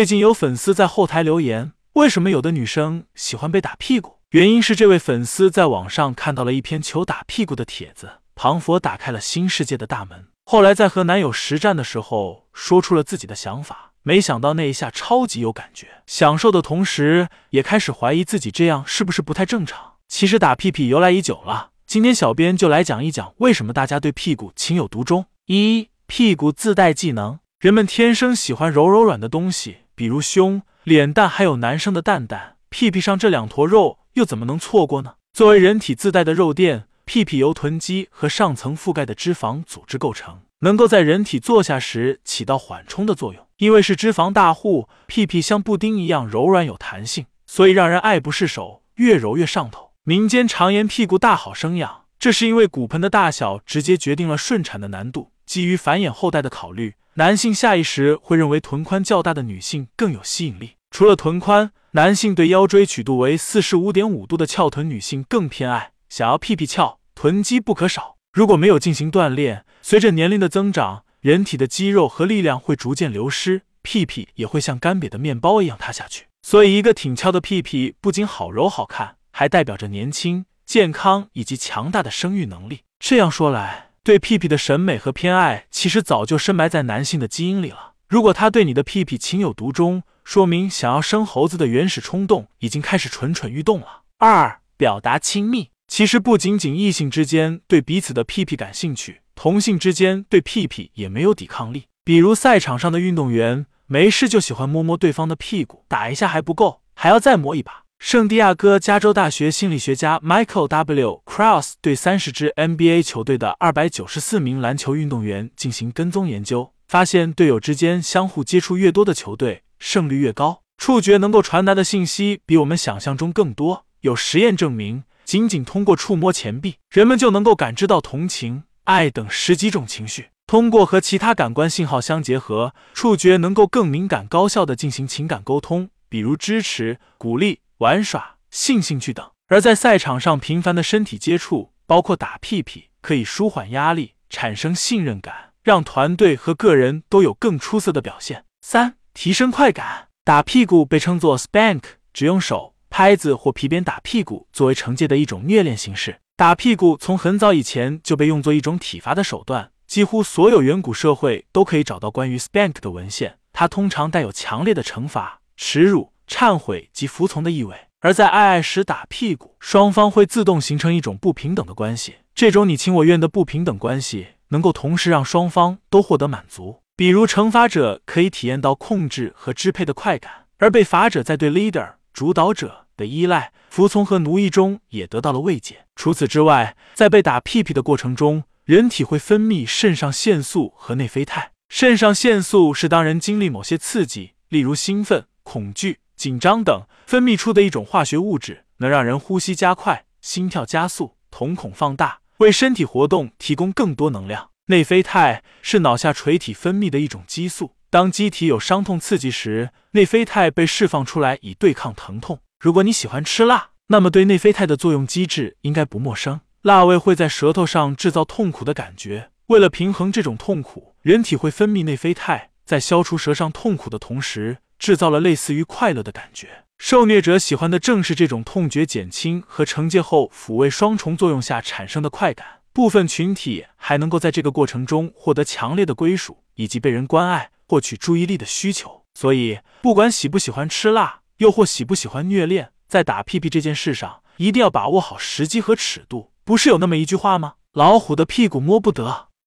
最近有粉丝在后台留言，为什么有的女生喜欢被打屁股？原因是这位粉丝在网上看到了一篇求打屁股的帖子，庞佛打开了新世界的大门。后来在和男友实战的时候，说出了自己的想法，没想到那一下超级有感觉，享受的同时也开始怀疑自己这样是不是不太正常。其实打屁屁由来已久了，今天小编就来讲一讲为什么大家对屁股情有独钟。一屁股自带技能，人们天生喜欢柔柔软的东西，比如胸、脸蛋，还有男生的蛋蛋。屁屁上这两坨肉又怎么能错过呢？作为人体自带的肉垫，屁屁由臀肌和上层覆盖的脂肪组织构成，能够在人体坐下时起到缓冲的作用。因为是脂肪大户，屁屁像布丁一样柔软有弹性，所以让人爱不释手，越揉越上头。民间常言屁股大好生养，这是因为骨盆的大小直接决定了顺产的难度。基于繁衍后代的考虑，男性下意识会认为臀宽较大的女性更有吸引力。除了臀宽，男性对腰椎曲度为四十五点五度的翘臀女性更偏爱。想要屁屁翘，臀肌不可少。如果没有进行锻炼，随着年龄的增长，人体的肌肉和力量会逐渐流失，屁屁也会像干瘪的面包一样塌下去。所以，一个挺翘的屁屁不仅好揉好看，还代表着年轻、健康以及强大的生育能力。这样说来，对屁屁的审美和偏爱，其实早就深埋在男性的基因里了。如果他对你的屁屁情有独钟，说明想要生猴子的原始冲动已经开始蠢蠢欲动了。二、表达亲密，其实不仅仅异性之间对彼此的屁屁感兴趣，同性之间对屁屁也没有抵抗力。比如赛场上的运动员，没事就喜欢摸摸对方的屁股，打一下还不够，还要再摸一把。圣地亚哥加州大学心理学家 Michael W. Cross 对三十支 NBA 球队的二百九十四名篮球运动员进行跟踪研究，发现队友之间相互接触越多的球队，胜率越高。触觉能够传达的信息比我们想象中更多。有实验证明，仅仅通过触摸钱币，人们就能够感知到同情、爱等十几种情绪。通过和其他感官信号相结合，触觉能够更敏感、高效的进行情感沟通，比如支持、鼓励。玩耍、性兴趣等，而在赛场上频繁的身体接触，包括打屁屁，可以舒缓压力，产生信任感，让团队和个人都有更出色的表现。三、提升快感。打屁股被称作 spank，只用手拍子或皮鞭打屁股作为惩戒的一种虐恋形式。打屁股从很早以前就被用作一种体罚的手段，几乎所有远古社会都可以找到关于 spank 的文献。它通常带有强烈的惩罚、耻辱。忏悔及服从的意味，而在爱爱时打屁股，双方会自动形成一种不平等的关系。这种你情我愿的不平等关系，能够同时让双方都获得满足。比如，惩罚者可以体验到控制和支配的快感，而被罚者在对 leader 主导者的依赖、服从和奴役中也得到了慰藉。除此之外，在被打屁屁的过程中，人体会分泌肾上腺素和内啡肽。肾上腺素是当人经历某些刺激，例如兴奋、恐惧。紧张等分泌出的一种化学物质，能让人呼吸加快、心跳加速、瞳孔放大，为身体活动提供更多能量。内啡肽是脑下垂体分泌的一种激素，当机体有伤痛刺激时，内啡肽被释放出来以对抗疼痛。如果你喜欢吃辣，那么对内啡肽的作用机制应该不陌生。辣味会在舌头上制造痛苦的感觉，为了平衡这种痛苦，人体会分泌内啡肽，在消除舌上痛苦的同时。制造了类似于快乐的感觉，受虐者喜欢的正是这种痛觉减轻和惩戒后抚慰双重作用下产生的快感。部分群体还能够在这个过程中获得强烈的归属以及被人关爱、获取注意力的需求。所以，不管喜不喜欢吃辣，又或喜不喜欢虐恋，在打屁屁这件事上，一定要把握好时机和尺度。不是有那么一句话吗？老虎的屁股摸不得。